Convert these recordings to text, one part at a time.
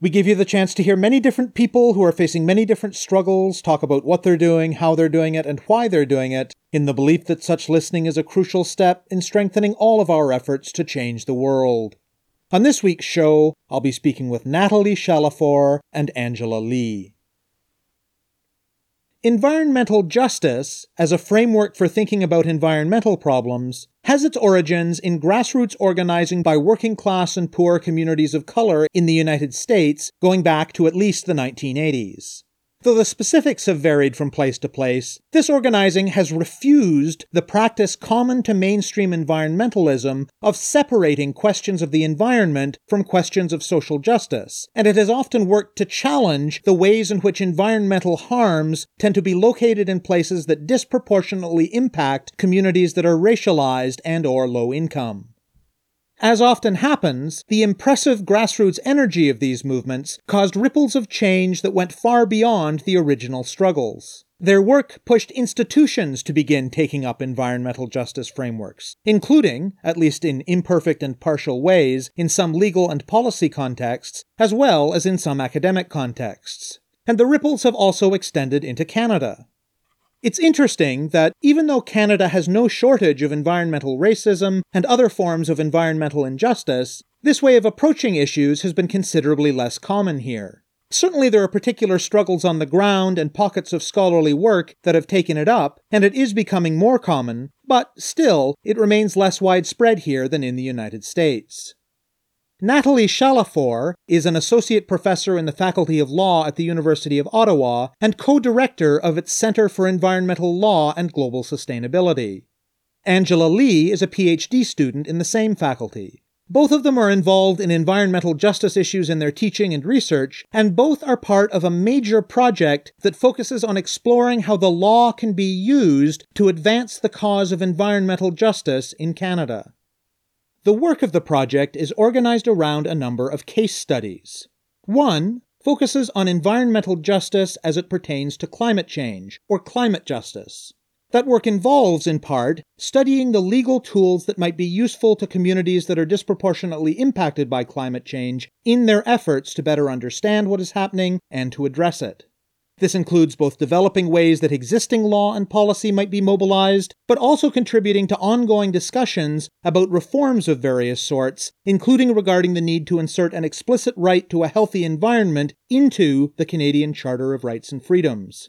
We give you the chance to hear many different people who are facing many different struggles talk about what they're doing, how they're doing it, and why they're doing it, in the belief that such listening is a crucial step in strengthening all of our efforts to change the world. On this week's show, I'll be speaking with Nathalie Chalifour and Angela Lee. Environmental justice, as a framework for thinking about environmental problems, has its origins in grassroots organizing by working class and poor communities of color in the United States going back to at least the 1980s. Though the specifics have varied from place to place, this organizing has refused the practice common to mainstream environmentalism of separating questions of the environment from questions of social justice, and it has often worked to challenge the ways in which environmental harms tend to be located in places that disproportionately impact communities that are racialized and or low income. As often happens, the impressive grassroots energy of these movements caused ripples of change that went far beyond the original struggles. Their work pushed institutions to begin taking up environmental justice frameworks, including, at least in imperfect and partial ways, in some legal and policy contexts, as well as in some academic contexts. And the ripples have also extended into Canada. It's interesting that even though Canada has no shortage of environmental racism and other forms of environmental injustice, this way of approaching issues has been considerably less common here. Certainly, there are particular struggles on the ground and pockets of scholarly work that have taken it up, and it is becoming more common, but still, it remains less widespread here than in the United States. Nathalie Chalifour is an associate professor in the Faculty of Law at the University of Ottawa and co director of its Centre for Environmental Law and Global Sustainability. Angela Lee is a PhD student in the same faculty. Both of them are involved in environmental justice issues in their teaching and research, and both are part of a major project that focuses on exploring how the law can be used to advance the cause of environmental justice in Canada. The work of the project is organized around a number of case studies. One focuses on environmental justice as it pertains to climate change, or climate justice. That work involves, in part, studying the legal tools that might be useful to communities that are disproportionately impacted by climate change in their efforts to better understand what is happening and to address it. This includes both developing ways that existing law and policy might be mobilized, but also contributing to ongoing discussions about reforms of various sorts, including regarding the need to insert an explicit right to a healthy environment into the Canadian Charter of Rights and Freedoms.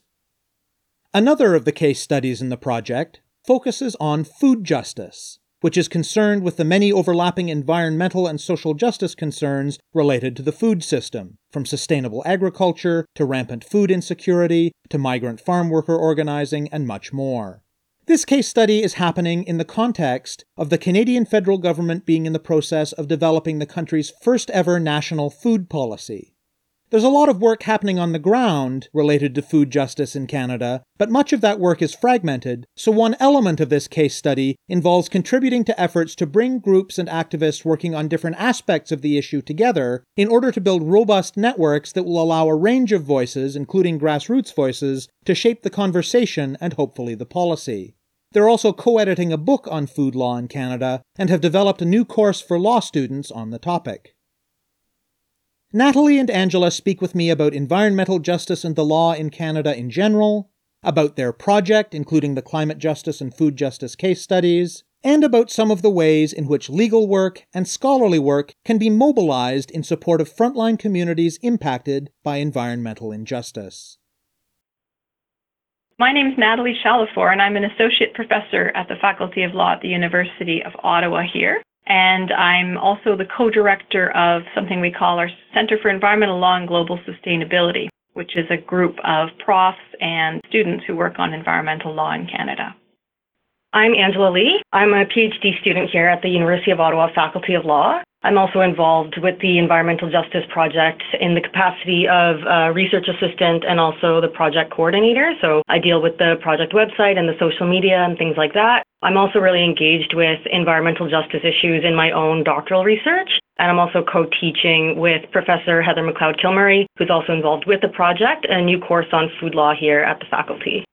Another of the case studies in the project focuses on food justice, which is concerned with the many overlapping environmental and social justice concerns related to the food system, from sustainable agriculture to rampant food insecurity to migrant farm worker organizing and much more. This case study is happening in the context of the Canadian federal government being in the process of developing the country's first ever national food policy. There's a lot of work happening on the ground related to food justice in Canada, but much of that work is fragmented, so one element of this case study involves contributing to efforts to bring groups and activists working on different aspects of the issue together in order to build robust networks that will allow a range of voices, including grassroots voices, to shape the conversation and hopefully the policy. They're also co editing a book on food law in Canada and have developed a new course for law students on the topic. Nathalie and Angela speak with me about environmental justice and the law in Canada in general, about their project, including the climate justice and food justice case studies, and about some of the ways in which legal work and scholarly work can be mobilized in support of frontline communities impacted by environmental injustice. My name is Nathalie Chalifour, and I'm an associate professor at the Faculty of Law at the University of Ottawa here. And I'm also the co director of something we call our Center for Environmental Law and Global Sustainability, which is a group of profs and students who work on environmental law in Canada. I'm Angela Lee. I'm a PhD student here at the University of Ottawa Faculty of Law, I'm also involved with the Environmental Justice Project in the capacity of a research assistant and also the project coordinator. So I deal with the project website and the social media and things like that. I'm also really engaged with environmental justice issues in my own doctoral research. And I'm also co teaching with Professor Heather McLeod Kilmurray, who's also involved with the project, a new course on food law here at the faculty.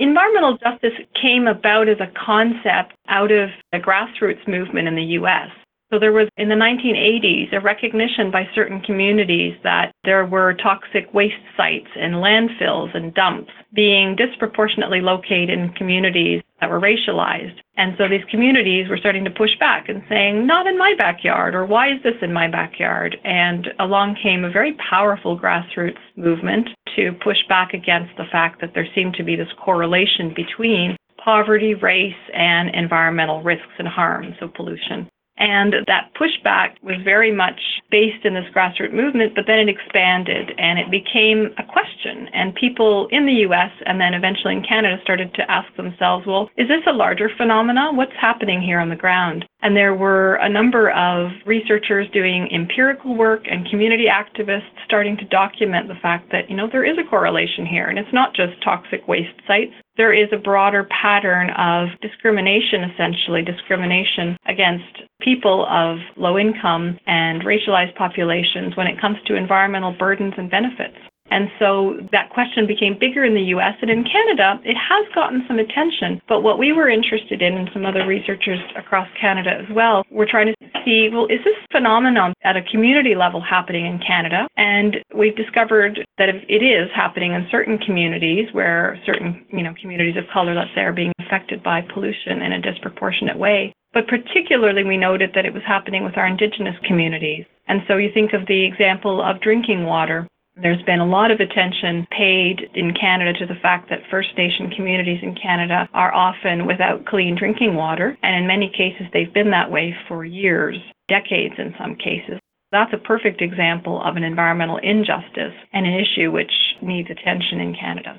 Environmental justice came about as a concept out of a grassroots movement in the US. So there was in the 1980s a recognition by certain communities that there were toxic waste sites and landfills and dumps being disproportionately located in communities that were racialized. And so these communities were starting to push back and saying, not in my backyard, or why is this in my backyard? And along came a very powerful grassroots movement to push back against the fact that there seemed to be this correlation between poverty, race, and environmental risks and harm, so pollution. And that pushback was very much based in this grassroots movement, but then it expanded and it became a question. And people in the US and then eventually in Canada started to ask themselves, well, is this a larger phenomenon? What's happening here on the ground? And there were a number of researchers doing empirical work and community activists starting to document the fact that, you know, there is a correlation here. And it's not just toxic waste sites, there is a broader pattern of discrimination, essentially, discrimination against people of low income and racialized populations when it comes to environmental burdens and benefits. And so that question became bigger in the US and in Canada, it has gotten some attention. But what we were interested in, and some other researchers across Canada as well, were trying to see well, is this phenomenon at a community level happening in Canada? And we've discovered that it is happening in certain communities where certain you know, communities of color, let's say, are being affected by pollution in a disproportionate way. But particularly, we noted that it was happening with our Indigenous communities. And so you think of the example of drinking water. There's been a lot of attention paid in Canada to the fact that First Nation communities in Canada are often without clean drinking water, and in many cases they've been that way for years, decades in some cases. That's a perfect example of an environmental injustice and an issue which needs attention in Canada.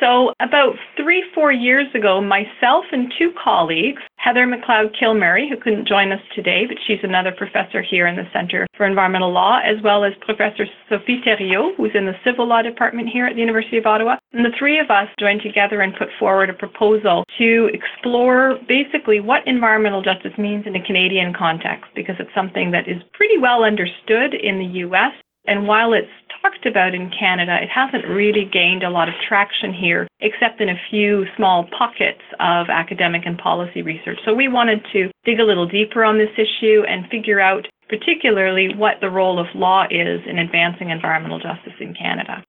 So, about three, four years ago, myself and two colleagues, Heather McLeod Kilmurray, who couldn't join us today, but she's another professor here in the Center for Environmental Law, as well as Professor Sophie Thériault, who's in the Civil Law Department here at the University of Ottawa. And the three of us joined together and put forward a proposal to explore basically what environmental justice means in a Canadian context, because it's something that is pretty well understood in the US and while it's talked about in Canada, it hasn't really gained a lot of traction here, except in a few small pockets of academic and policy research. So we wanted to dig a little deeper on this issue and figure out particularly what the role of law is in advancing environmental justice in Canada.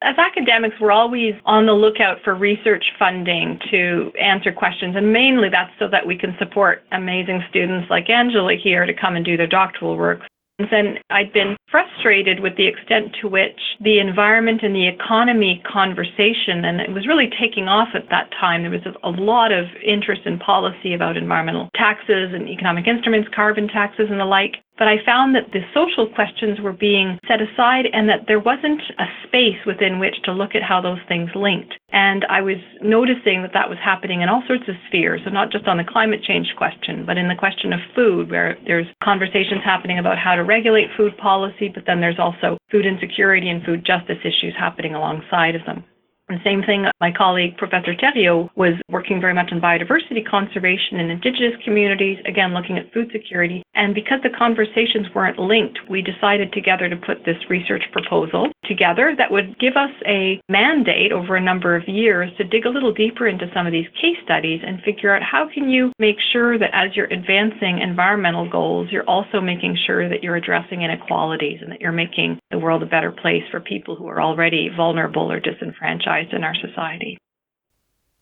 As academics, we're always on the lookout for research funding to answer questions, and mainly that's so that we can support amazing students like Angela here to come and do their doctoral work. And I'd been frustrated with the extent to which the environment and the economy conversation, and it was really taking off at that time. There was a lot of interest in policy about environmental taxes and economic instruments, carbon taxes, and the like. But I found that the social questions were being set aside and that there wasn't a space within which to look at how those things linked. And I was noticing that that was happening in all sorts of spheres, so not just on the climate change question, but in the question of food, where there's conversations happening about how to regulate food policy, but then there's also food insecurity and food justice issues happening alongside of them. And same thing, my colleague, Professor Thériault, was working very much on biodiversity conservation in indigenous communities, again, looking at food security. And because the conversations weren't linked, we decided together to put this research proposal together that would give us a mandate over a number of years to dig a little deeper into some of these case studies and figure out how can you make sure that as you're advancing environmental goals, you're also making sure that you're addressing inequalities and that you're making the world a better place for people who are already vulnerable or disenfranchised in our society.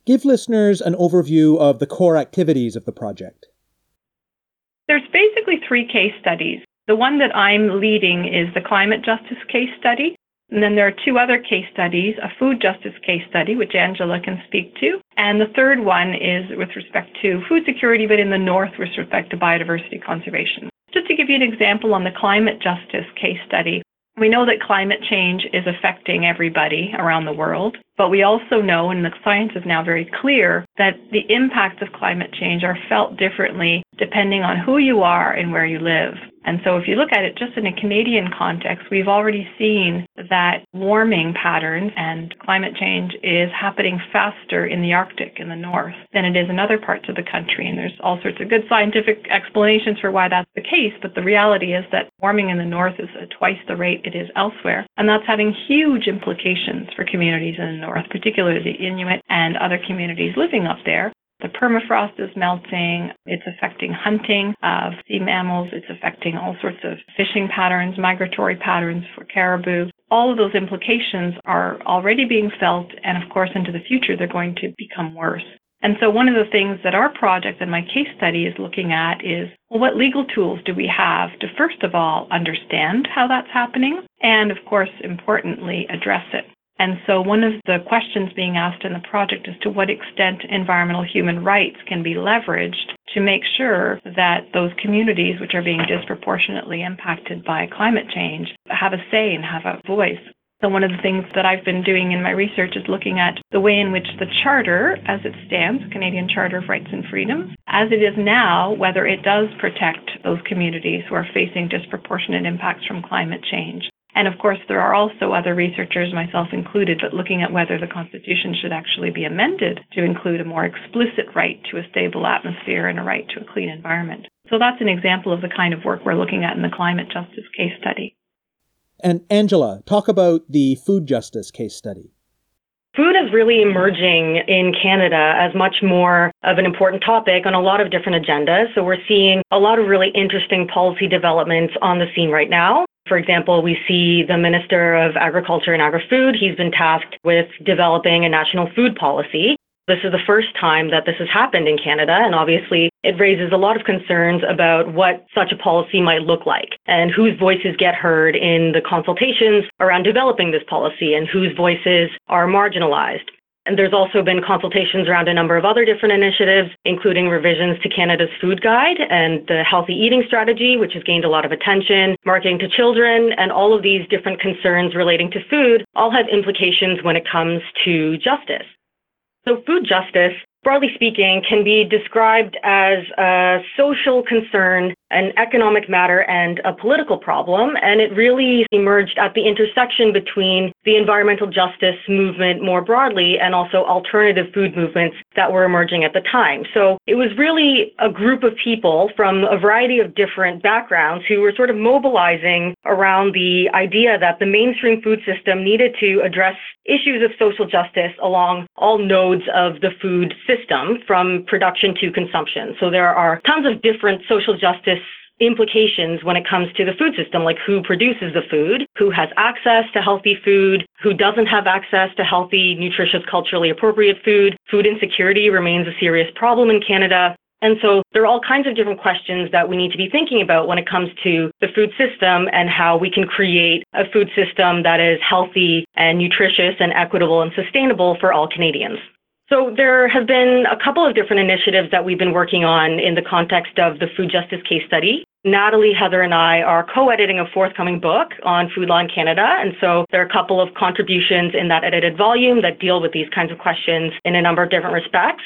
Give listeners an overview of the core activities of the project. There's basically three case studies. The one that I'm leading is the climate justice case study. And then there are two other case studies, a food justice case study, which Angela can speak to. And the third one is with respect to food security, but in the north with respect to biodiversity conservation. Just to give you an example on the climate justice case study, We know that climate change is affecting everybody around the world, but we also know, and the science is now very clear, that the impacts of climate change are felt differently depending on who you are and where you live. And so, if you look at it just in a Canadian context, we've already seen that warming patterns and climate change is happening faster in the Arctic in the north than it is in other parts of the country. And there's all sorts of good scientific explanations for why that's the case. But the reality is that warming in the north is at twice the rate it is elsewhere. And that's having huge implications for communities in the north, particularly the Inuit and other communities living up there. The permafrost is melting. It's affecting hunting of sea mammals. It's affecting all sorts of fishing patterns, migratory patterns for caribou. All of those implications are already being felt, and of course, into the future, they're going to become worse. And so, one of the things that our project and my case study is looking at is well, what legal tools do we have to, first of all, understand how that's happening, and of course, importantly, address it? And so, one of the questions being asked in the project is to what extent environmental human rights can be leveraged to make sure that those communities which are being disproportionately impacted by climate change have a say and have a voice. So, one of the things that I've been doing in my research is looking at the way in which the Charter, as it stands, Canadian Charter of Rights and Freedoms, as it is now, whether it does protect those communities who are facing disproportionate impacts from climate change. And of course, there are also other researchers, myself included, but looking at whether the Constitution should actually be amended to include a more explicit right to a stable atmosphere and a right to a clean environment. So that's an example of the kind of work we're looking at in the climate justice case study. And Angela, talk about the food justice case study. Food is really emerging in Canada as much more of an important topic on a lot of different agendas. So we're seeing a lot of really interesting policy developments on the scene right now. For example, we see the Minister of Agriculture and Agri-Food. He's been tasked with developing a national food policy. This is the first time that this has happened in Canada, and obviously it raises a lot of concerns about what such a policy might look like and whose voices get heard in the consultations around developing this policy and whose voices are marginalized. And there's also been consultations around a number of other different initiatives, including revisions to Canada's food guide and the healthy eating strategy, which has gained a lot of attention, marketing to children, and all of these different concerns relating to food all have implications when it comes to justice. So, food justice broadly speaking, can be described as a social concern, an economic matter, and a political problem. And it really emerged at the intersection between the environmental justice movement more broadly and also alternative food movements that were emerging at the time. So it was really a group of people from a variety of different backgrounds who were sort of mobilizing around the idea that the mainstream food system needed to address issues of social justice along all nodes of the food system from production to consumption. So there are tons of different social justice implications when it comes to the food system, like who produces the food, who has access to healthy food, who doesn't have access to healthy, nutritious, culturally appropriate food. Food insecurity remains a serious problem in Canada. And so there are all kinds of different questions that we need to be thinking about when it comes to the food system and how we can create a food system that is healthy and nutritious and equitable and sustainable for all Canadians. So there have been a couple of different initiatives that we've been working on in the context of the food justice case study. Nathalie, Heather, and I are co-editing a forthcoming book on food law in Canada. And so there are a couple of contributions in that edited volume that deal with these kinds of questions in a number of different respects.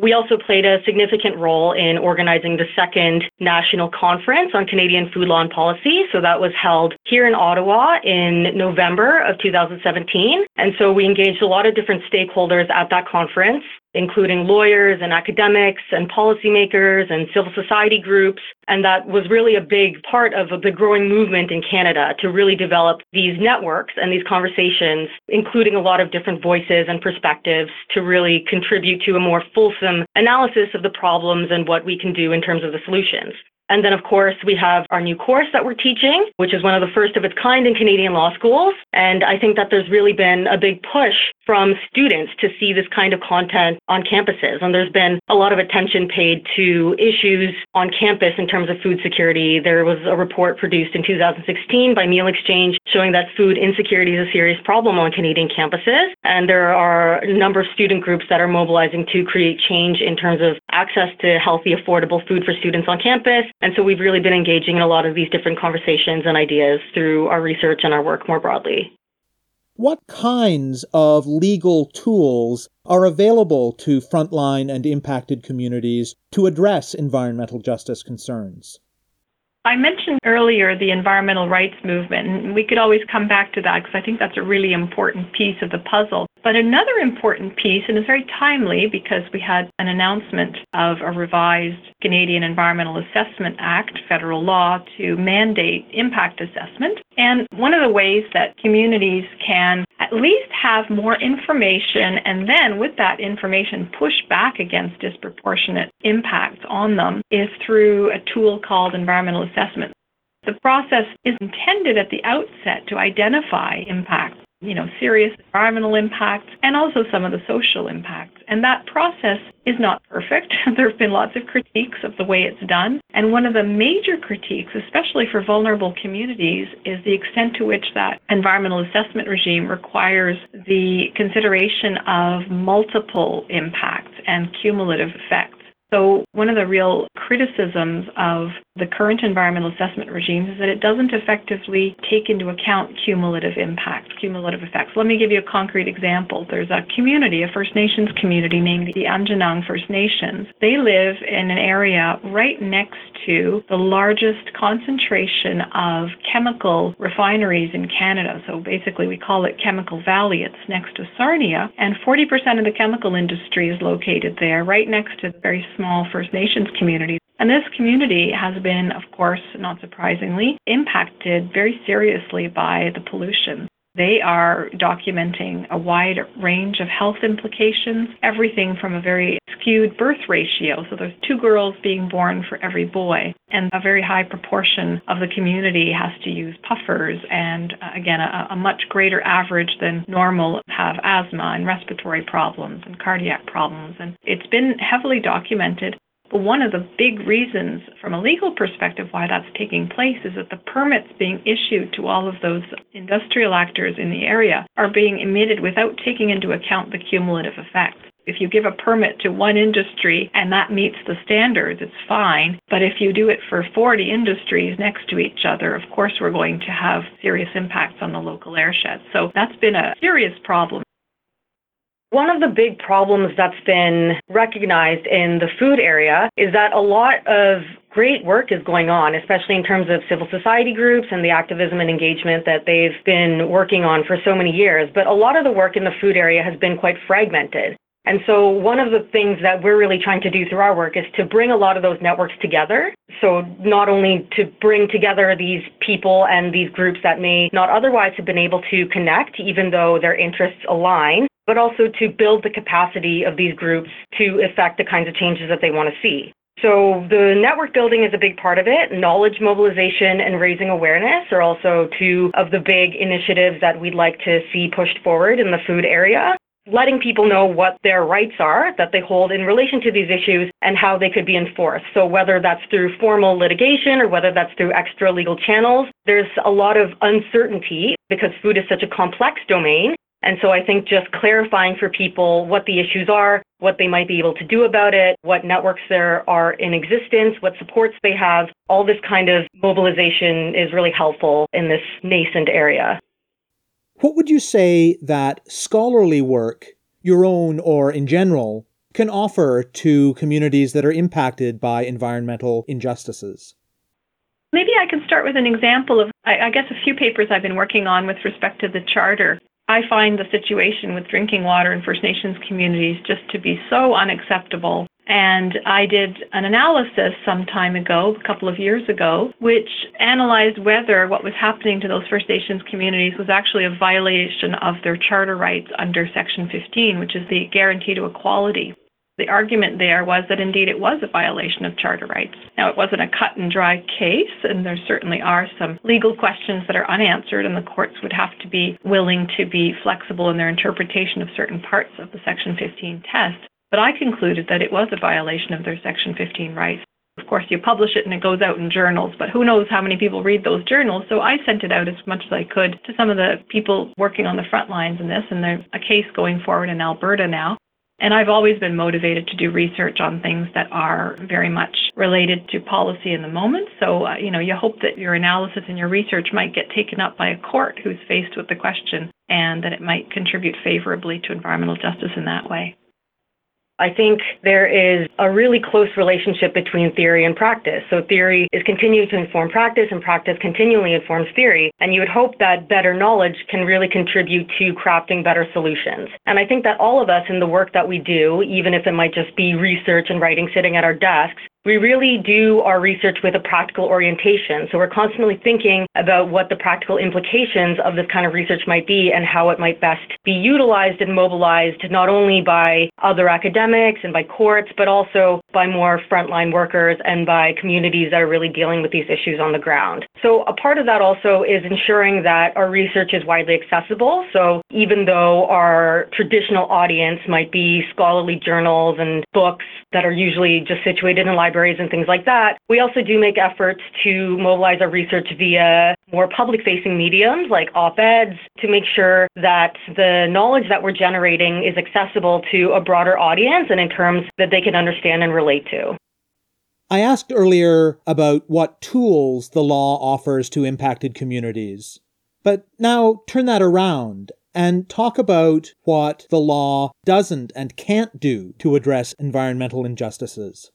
We also played a significant role in organizing the second national conference on Canadian food law and policy. So that was held here in Ottawa in November of 2017. And so we engaged a lot of different stakeholders at that conference including lawyers and academics and policymakers and civil society groups. And that was really a big part of the growing movement in Canada to really develop these networks and these conversations, including a lot of different voices and perspectives to really contribute to a more fulsome analysis of the problems and what we can do in terms of the solutions. And then, of course, we have our new course that we're teaching, which is one of the first of its kind in Canadian law schools. And I think that there's really been a big push from students to see this kind of content on campuses. And there's been a lot of attention paid to issues on campus in terms of food security. There was a report produced in 2016 by Meal Exchange showing that food insecurity is a serious problem on Canadian campuses. And there are a number of student groups that are mobilizing to create change in terms of access to healthy, affordable food for students on campus And so we've really been engaging in a lot of these different conversations and ideas through our research and our work more broadly. What kinds of legal tools are available to frontline and impacted communities to address environmental justice concerns? I mentioned earlier the environmental rights movement, and we could always come back to that because I think that's a really important piece of the puzzle. But another important piece, and it's very timely because we had an announcement of a revised Canadian Environmental Assessment Act, federal law, to mandate impact assessment. And one of the ways that communities can at least have more information and then with that information push back against disproportionate impacts on them is through a tool called environmental assessment. The process is intended at the outset to identify impacts you know, serious environmental impacts and also some of the social impacts. And that process is not perfect. there have been lots of critiques of the way it's done. And one of the major critiques, especially for vulnerable communities, is the extent to which that environmental assessment regime requires the consideration of multiple impacts and cumulative effects. So, one of the real criticisms of the current environmental assessment regimes is that it doesn't effectively take into account cumulative impacts, cumulative effects. Let me give you a concrete example. There's a community, a First Nations community named the Aamjiwnaang First Nations. They live in an area right next to the largest concentration of chemical refineries in Canada. So, basically, we call it Chemical Valley. It's next to Sarnia, and 40% of the chemical industry is located there, right next to the very small First Nations community. And this community has been, of course, not surprisingly, impacted very seriously by the pollution. They are documenting a wide range of health implications, everything from a very skewed birth ratio. So there's two girls being born for every boy, and a very high proportion of the community has to use puffers, and uh, again, a, a much greater average than normal have asthma and respiratory problems and cardiac problems. And it's been heavily documented. But one of the big reasons from a legal perspective why that's taking place is that the permits being issued to all of those industrial actors in the area are being emitted without taking into account the cumulative effects. If you give a permit to one industry and that meets the standards, it's fine. But if you do it for 40 industries next to each other, of course, we're going to have serious impacts on the local airshed. So that's been a serious problem. One of the big problems that's been recognized in the food area is that a lot of great work is going on, especially in terms of civil society groups and the activism and engagement that they've been working on for so many years. But a lot of the work in the food area has been quite fragmented. And so, one of the things that we're really trying to do through our work is to bring a lot of those networks together. So, not only to bring together these people and these groups that may not otherwise have been able to connect, even though their interests align, but also to build the capacity of these groups to effect the kinds of changes that they want to see. So the network building is a big part of it. Knowledge mobilization and raising awareness are also two of the big initiatives that we'd like to see pushed forward in the food area. Letting people know what their rights are that they hold in relation to these issues and how they could be enforced. So, whether that's through formal litigation or whether that's through extra legal channels, there's a lot of uncertainty because food is such a complex domain and so I think just clarifying for people what the issues are, what they might be able to do about it, what networks there are in existence, what supports they have, all this kind of mobilization is really helpful in this nascent area. What would you say that scholarly work, your own or in general, can offer to communities that are impacted by environmental injustices? Maybe I can start with an example of, I guess, a few papers I've been working on with respect to the charter. I find the situation with drinking water in First Nations communities just to be so unacceptable. And I did an analysis some time ago, a couple of years ago, which analyzed whether what was happening to those First Nations communities was actually a violation of their charter rights under Section 15, which is the guarantee to equality. The argument there was that indeed it was a violation of charter rights. Now, it wasn't a cut and dry case, and there certainly are some legal questions that are unanswered, and the courts would have to be willing to be flexible in their interpretation of certain parts of the Section 15 test. But I concluded that it was a violation of their Section 15 rights. Of course, you publish it and it goes out in journals, but who knows how many people read those journals. So I sent it out as much as I could to some of the people working on the front lines in this, and there's a case going forward in Alberta now And I've always been motivated to do research on things that are very much related to policy in the moment. So, uh, you know, you hope that your analysis and your research might get taken up by a court who's faced with the question and that it might contribute favorably to environmental justice in that way. I think there is a really close relationship between theory and practice. So theory is continuing to inform practice and practice continually informs theory. And you would hope that better knowledge can really contribute to crafting better solutions. And I think that all of us in the work that we do, even if it might just be research and writing sitting at our desks, we really do our research with a practical orientation. So we're constantly thinking about what the practical implications of this kind of research might be and how it might best be utilized and mobilized not only by other academics and by courts, but also by more frontline workers and by communities that are really dealing with these issues on the ground. So a part of that also is ensuring that our research is widely accessible. So even though our traditional audience might be scholarly journals and books that are usually just situated in libraries, and things like that. We also do make efforts to mobilize our research via more public facing mediums like op eds to make sure that the knowledge that we're generating is accessible to a broader audience and in terms that they can understand and relate to. I asked earlier about what tools the law offers to impacted communities. But now turn that around and talk about what the law doesn't and can't do to address environmental injustices.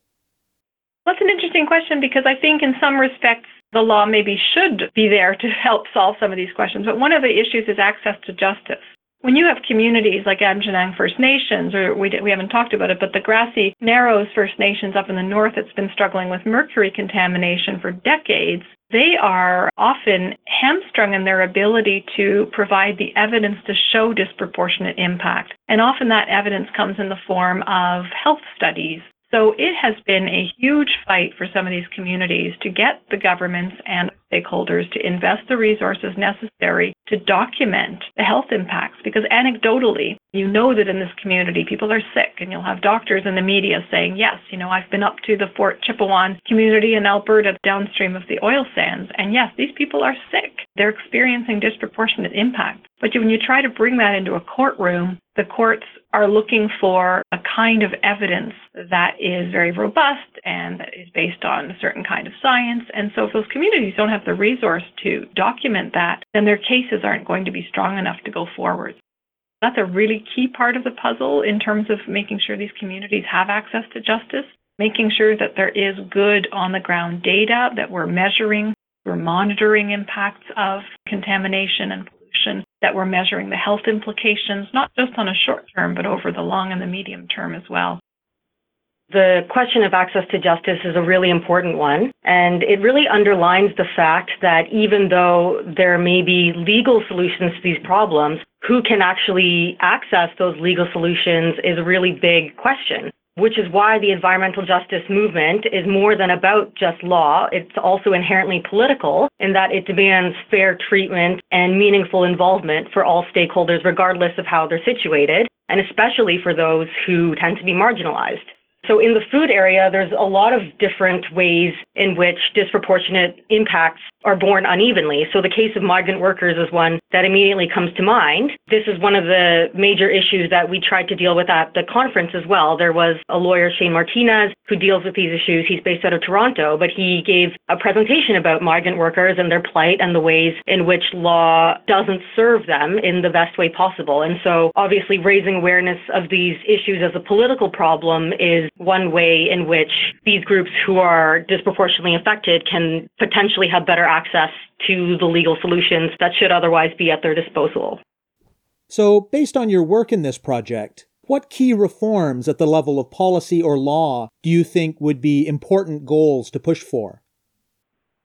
That's an interesting question because I think in some respects the law maybe should be there to help solve some of these questions. But one of the issues is access to justice. When you have communities like Aamjiwnaang First Nations, or we, we haven't talked about it, but the Grassy Narrows First Nations up in the north that's been struggling with mercury contamination for decades, they are often hamstrung in their ability to provide the evidence to show disproportionate impact. And often that evidence comes in the form of health studies so it has been a huge fight for some of these communities to get the governments and stakeholders to invest the resources necessary to document the health impacts because anecdotally you know that in this community people are sick and you'll have doctors in the media saying yes you know i've been up to the fort chipewyan community in alberta downstream of the oil sands and yes these people are sick. They're experiencing disproportionate impact but when you try to bring that into a courtroom the courts are looking for a kind of evidence that is very robust and that is based on a certain kind of science. And so if those communities don't have the resource to document that, then their cases aren't going to be strong enough to go forward. That's a really key part of the puzzle in terms of making sure these communities have access to justice, making sure that there is good on the ground data that we're measuring, we're monitoring impacts of contamination and pollution, that we're measuring the health implications, not just on a short term, but over the long and the medium term as well. The question of access to justice is a really important one, and it really underlines the fact that even though there may be legal solutions to these problems, who can actually access those legal solutions is a really big question which is why the environmental justice movement is more than about just law. It's also inherently political in that it demands fair treatment and meaningful involvement for all stakeholders, regardless of how they're situated, and especially for those who tend to be marginalized. So in the food area, there's a lot of different ways in which disproportionate impacts are borne unevenly. So the case of migrant workers is one that immediately comes to mind. This is one of the major issues that we tried to deal with at the conference as well. There was a lawyer, Shane Martinez, who deals with these issues. He's based out of Toronto, but he gave a presentation about migrant workers and their plight and the ways in which law doesn't serve them in the best way possible. And so obviously raising awareness of these issues as a political problem is one way in which these groups who are disproportionately affected can potentially have better access to the legal solutions that should otherwise be at their disposal. So, based on your work in this project, what key reforms at the level of policy or law do you think would be important goals to push for?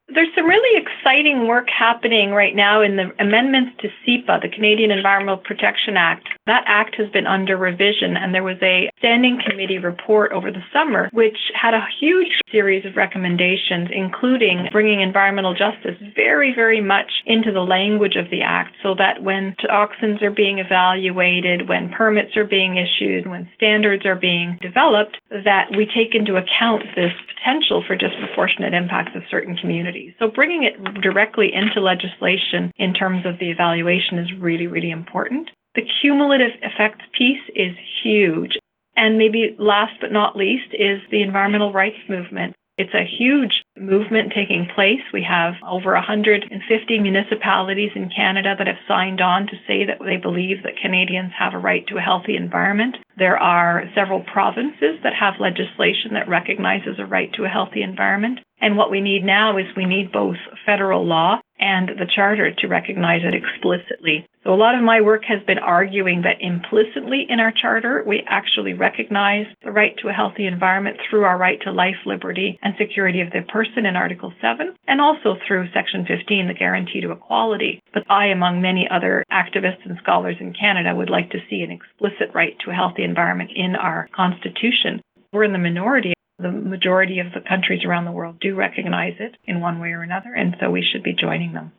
There's some really exciting work happening right now in the amendments to CEPA, the Canadian Environmental Protection Act. That act has been under revision, and there was a standing committee report over the summer which had a huge series of recommendations, including bringing environmental justice very, very much into the language of the act so that when toxins are being evaluated, when permits are being issued, when standards are being developed, that we take into account this potential for disproportionate impacts of certain communities. So bringing it directly into legislation in terms of the evaluation is really, really important. The cumulative effects piece is huge. And maybe last but not least is the environmental rights movement. It's a huge movement taking place. We have over 150 municipalities in Canada that have signed on to say that they believe that Canadians have a right to a healthy environment. There are several provinces that have legislation that recognizes a right to a healthy environment. And what we need now is we need both federal law and the Charter to recognize it explicitly. So, a lot of my work has been arguing that implicitly in our Charter, we actually recognize the right to a healthy environment through our right to life, liberty, and security of the person in Article 7, and also through Section 15, the guarantee to equality. But I, among many other activists and scholars in Canada, would like to see an explicit right to a healthy environment in our Constitution. We're in the minority the majority of the countries around the world do recognize it in one way or another, and so we should be joining them.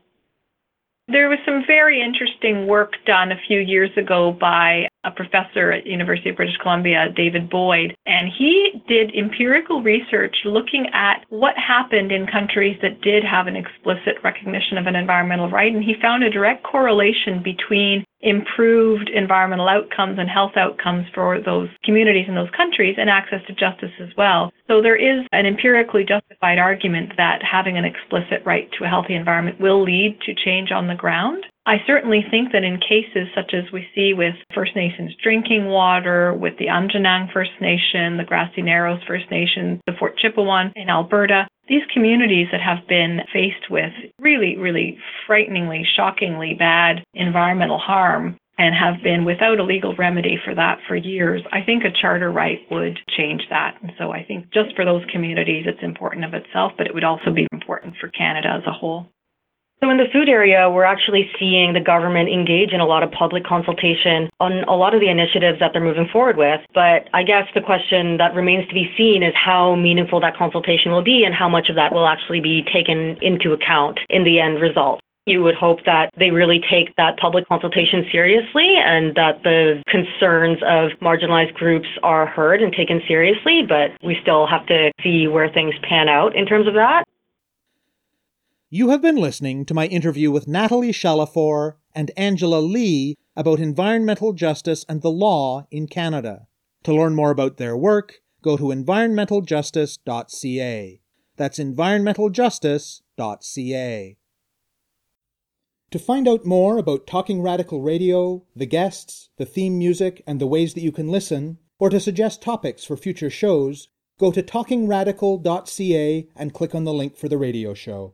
There was some very interesting work done a few years ago by a professor at University of British Columbia, David Boyd, and he did empirical research looking at what happened in countries that did have an explicit recognition of an environmental right, and he found a direct correlation between improved environmental outcomes and health outcomes for those communities in those countries and access to justice as well. So there is an empirically justified argument that having an explicit right to a healthy environment will lead to change on the ground. I certainly think that in cases such as we see with First Nations drinking water, with the Aamjiwnaang First Nation, the Grassy Narrows First Nation, the Fort Chipewyan in Alberta, these communities that have been faced with really, really frighteningly, shockingly bad environmental harm and have been without a legal remedy for that for years, I think a charter right would change that. And so I think just for those communities, it's important of itself, but it would also be important for Canada as a whole. So in the food area, we're actually seeing the government engage in a lot of public consultation on a lot of the initiatives that they're moving forward with. But I guess the question that remains to be seen is how meaningful that consultation will be and how much of that will actually be taken into account in the end result. You would hope that they really take that public consultation seriously and that the concerns of marginalized groups are heard and taken seriously, but we still have to see where things pan out in terms of that. You have been listening to my interview with Nathalie Chalifour and Angela Lee about environmental justice and the law in Canada. To learn more about their work, go to environmentaljustice.ca. That's environmentaljustice.ca. To find out more about Talking Radical Radio, the guests, the theme music, and the ways that you can listen, or to suggest topics for future shows, go to talkingradical.ca and click on the link for the radio show.